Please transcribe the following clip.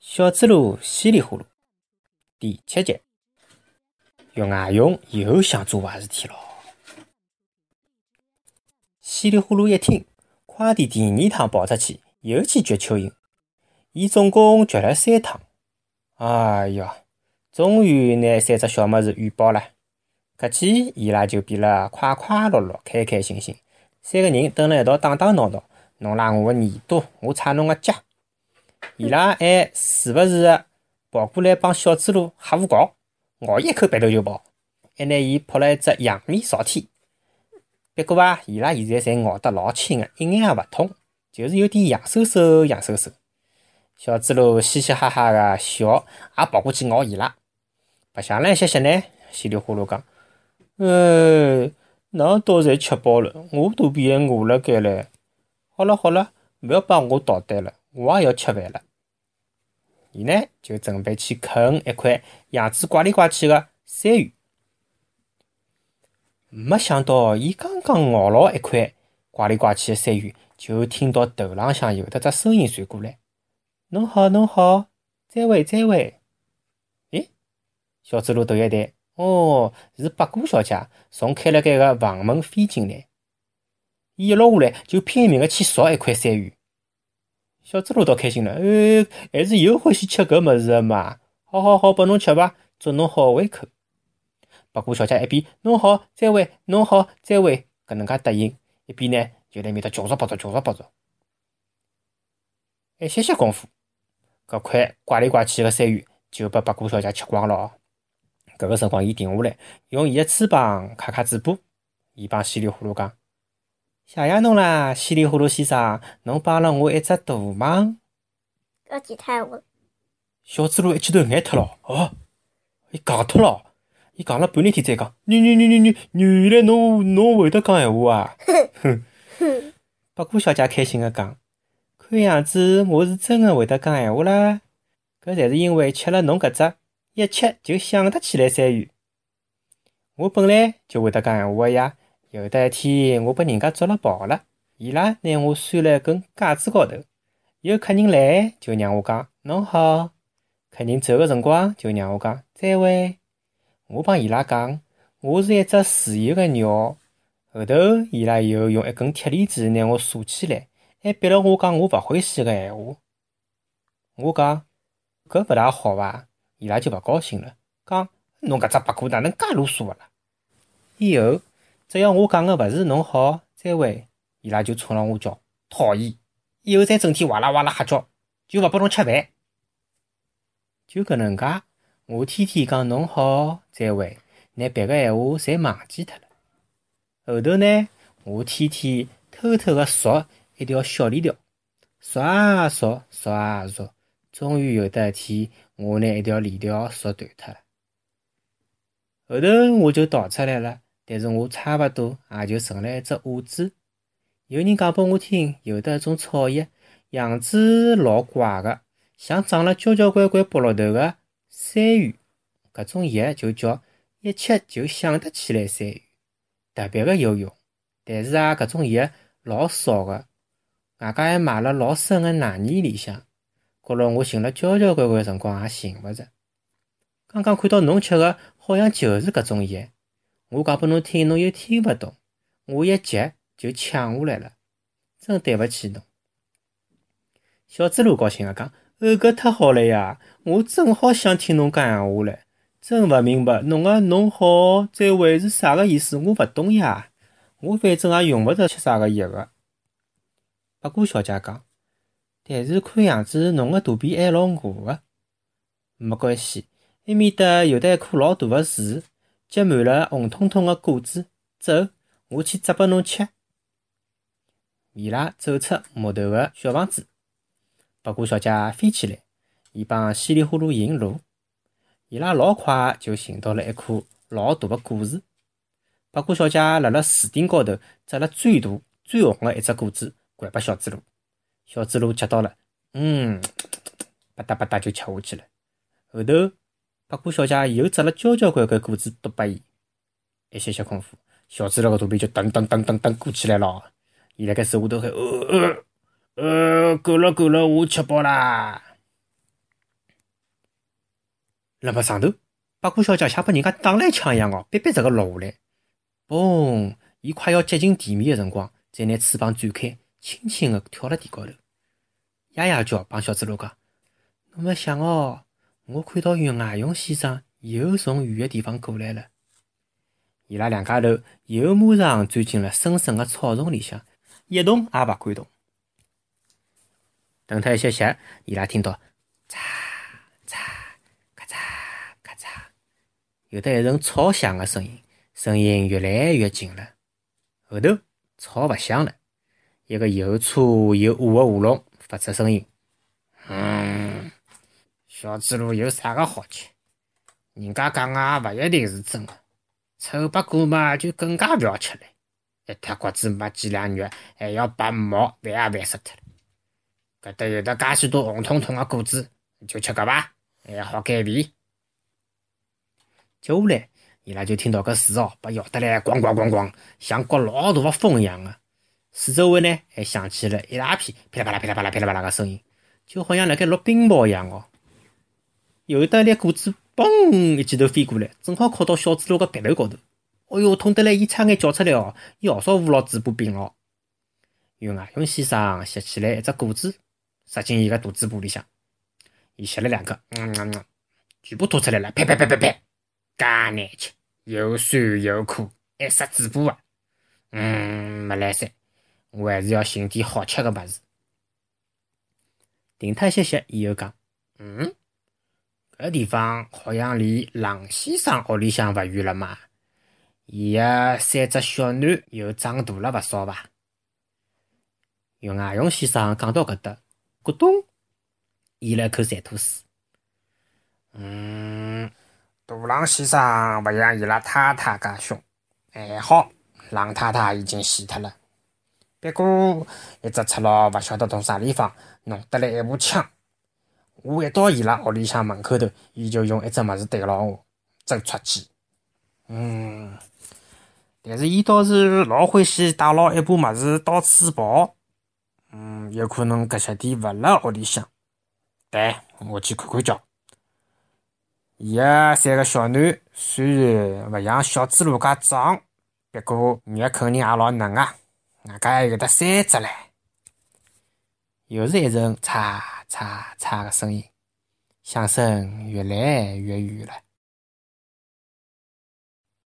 小猪猡稀里呼噜第七集，月牙熊又想做坏事体了。稀里呼噜一听，快点第二趟跑出去，又去掘蚯蚓。伊总共掘了三趟。哎哟，终于拿三只小么子圆饱了。搿记伊拉就变了快快乐乐、开开心心。三个人蹲辣一道打打闹闹，侬拉我个耳朵，我踩侬个脚。伊拉还时勿时个跑过来帮小猪猡吓唬搞，咬一口鼻头就跑，还拿伊扑了一只仰面朝天。不过啊，伊拉现在侪咬得老轻个，一眼也勿痛，就是有点痒飕飕、痒飕飕。小猪猡嘻嘻哈哈个笑，也跑过去咬伊拉。白相了一歇歇呢，稀里呼噜讲：“呃，侬倒侪吃饱了，我肚皮还饿辣盖唻。好了好了，勿要帮我捣蛋了。”我也要吃饭了，伊呢就准备去啃一块样子怪里怪气的山芋。没想到，伊刚刚咬牢一块怪里怪气的山芋，就听到头浪向有得只声音传过来：“侬好，侬好，再会，再会。”诶，小猪猡头一抬，哦，是八姑小姐从开了盖个房门飞进来。伊一落下来，就拼命个去啄一块山芋。小猪猡倒开心了，哎，还是又欢喜吃搿物事个嘛！好好好，拨侬吃伐，祝侬好胃口。八姑小姐一边侬好再会，侬好再会，搿能介答应，一边呢就辣面搭嚼着嚼着嚼着嚼着。一歇歇功夫，搿块怪里怪气个山芋就被八姑小姐吃光了。搿个辰光，伊停下来，用伊个翅膀揩揩嘴巴，伊帮稀里呼噜讲。谢谢侬啦，稀里糊涂先生，侬帮了我一只大忙。搿几太我。小猪猡一记头眼脱了，哦，伊戆脱了，伊戆了半天天再讲，你你你你你，原来侬侬会得讲闲话啊！哼哼。八姑小姐开心个讲，看样子我是真个会得讲闲话啦。搿侪是因为吃了侬搿只一吃就想得起来山芋。我本来就会得讲闲话个呀。有得一天，我被人家捉了跑了，伊拉拿我拴辣一根架子高头。有客人来，就让我讲侬好；客人走个辰光，就让我讲再会。我帮伊拉讲，我是一只自由个鸟。后头伊拉又用一根铁链子拿我锁起来，还逼了我讲我勿欢喜个闲话。我讲搿勿大好伐？伊拉就勿高兴了，讲侬搿只八哥哪能介啰嗦个啦？以后。只要我讲个勿是侬好再会，伊拉就冲了我叫讨厌。以后再整天哇啦哇啦瞎叫，就勿拨侬吃饭。就搿能介，我天天讲侬好再会，拿别个闲话侪忘记脱了。后头呢，我天天偷偷个捉一条小链条，捉啊捉，捉啊捉，终于有得一天，我拿一条链条捉断脱了。后头我就逃出来了。但是我差勿多也就成了一只哑子。有人讲拨我听，有的一种草药，样子老怪个，像长了交交关关菠萝头个山芋。搿种药就叫一吃就想得起来山芋，特别个有用。但是啊，搿种药老少个，外加还埋了老深个泥泥里向，觉着我寻了交交关关辰光也寻勿着。刚刚看到侬吃个，好像就是搿种药。我讲拨侬听，侬又听勿懂，我一急就抢下来了，真对勿起侬。小猪猡高兴个讲：“哦，搿太好了呀！我正好想听侬讲闲话唻，真勿明白侬个侬好再会是啥个意思，我勿懂呀。我反正也用勿着吃啥个药个。”八姑小姐讲：“但是看样子侬个肚皮还老饿个，没关系，埃面搭有得一棵老大个树。”结满了红彤彤的果子，走，我去摘拨侬吃。伊拉走出木头的小房子，八姑小姐飞起来，伊帮稀里呼噜引路。伊拉老快就寻到了一棵老大的果树。八姑小姐辣辣树顶高头摘了最大最红的一只果子，还拨小猪猡。小猪猡吃到了，嗯，吧嗒吧嗒就吃下去了。后头。八姑小姐又摘了交交关关果子，都拨伊。一歇歇功夫，小猪猡个肚皮就噔噔噔噔噔鼓起来了。伊辣盖手下头喊：“呃呃呃，够了够了，我吃饱啦。”那么上头，八哥小姐像被人家打了一枪一样哦，笔笔直个落下来。嘣！伊快要接近地面的辰光，再拿翅膀展开，轻轻的跳了地高头。丫丫叫帮小猪猡讲：“侬勿想哦，我看到月外熊先生又从远的地方过来了。”伊拉两家头又马上钻进了深深的草丛里向，一动也勿敢动。等他一歇歇，伊拉听到嚓嚓咔嚓咔嚓，有得一阵草响的声音，声音越来越近了。后头草勿响了，一个又粗又恶的喉咙发出声音：“嗯，小猪猡有啥个好吃？人家讲个勿一定是真的。”丑八怪嘛，就更加勿要吃了。一塌骨子没几两肉，还要拔毛，烦也烦死脱了。搿搭有得介许多红彤彤个果子，就吃搿伐，还好减肥。接下来，伊拉就听到搿树哦，被摇得来咣咣咣咣，像刮老大个风一样个。四周围呢，还响起了一大片噼里啪啦、噼里啪啦、噼里啪啦个声音，就好像辣盖落冰雹一样哦。有得一粒果子。嘣！一记头飞过来，正好靠到小猪猡个鼻头高头。哦哟，痛得来，伊差眼叫出来哦！伊好少捂牢嘴巴病哦。月外熊先生拾起来一只果子，塞进伊个肚子部里向。伊吸了两个，嗯嗯嗯，全部吐出来了，呸呸呸呸呸！介难吃，又酸又苦，还塞嘴巴啊！嗯，没来塞，我还是要寻点好吃个物事。停脱歇歇，伊又讲，嗯。搿地方好像离狼先生屋里向勿远了嘛，伊个三只小囡又长大了勿少伐？月外熊先生讲到搿搭，咕咚，咽了口馋吐水。嗯，大狼先生勿像伊拉太太介凶，还好，狼太太已经死脱了。不过一只赤佬勿晓得从啥地方弄得来一把枪。我一到伊拉屋里向门口头，伊就用一只物事对牢我，真出气。嗯，但是伊倒是老欢喜带牢一把物事到处跑。嗯，有可能搿些天勿辣屋里向。对，我去看看叫。伊个三个小囡虽然勿像小猪猡介壮，不过肉肯定也老嫩啊。外加还有得三只唻。又是一阵擦嚓嚓的声音，响声越来越远了。